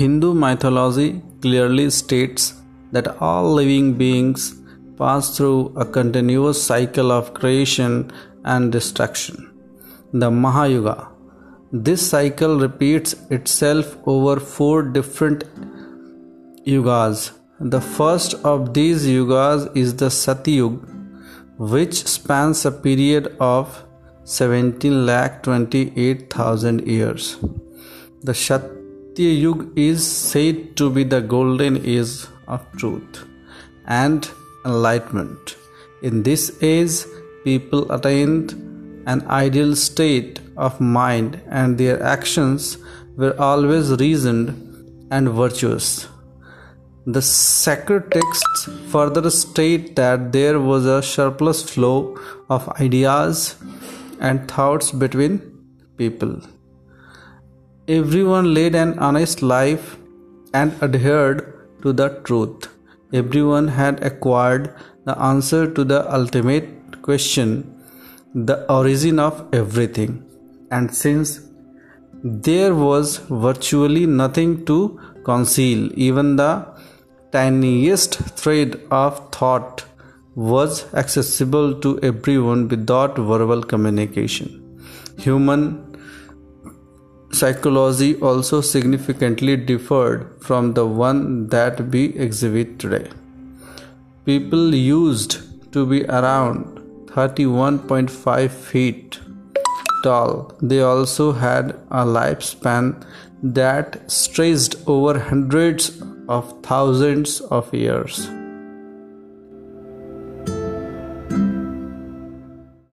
Hindu mythology clearly states that all living beings pass through a continuous cycle of creation and destruction. The Mahayuga. This cycle repeats itself over four different yugas. The first of these yugas is the Satyug, which spans a period of 17 lakh 28,000 years. The Satya Yuga is said to be the golden age of truth and enlightenment. In this age, people attained an ideal state of mind and their actions were always reasoned and virtuous. The sacred texts further state that there was a surplus flow of ideas and thoughts between people. Everyone led an honest life and adhered to the truth. Everyone had acquired the answer to the ultimate question the origin of everything. And since there was virtually nothing to conceal, even the tiniest thread of thought was accessible to everyone without verbal communication. Human psychology also significantly differed from the one that we exhibit today. People used to be around 31.5 feet tall. They also had a lifespan that stretched over hundreds of thousands of years.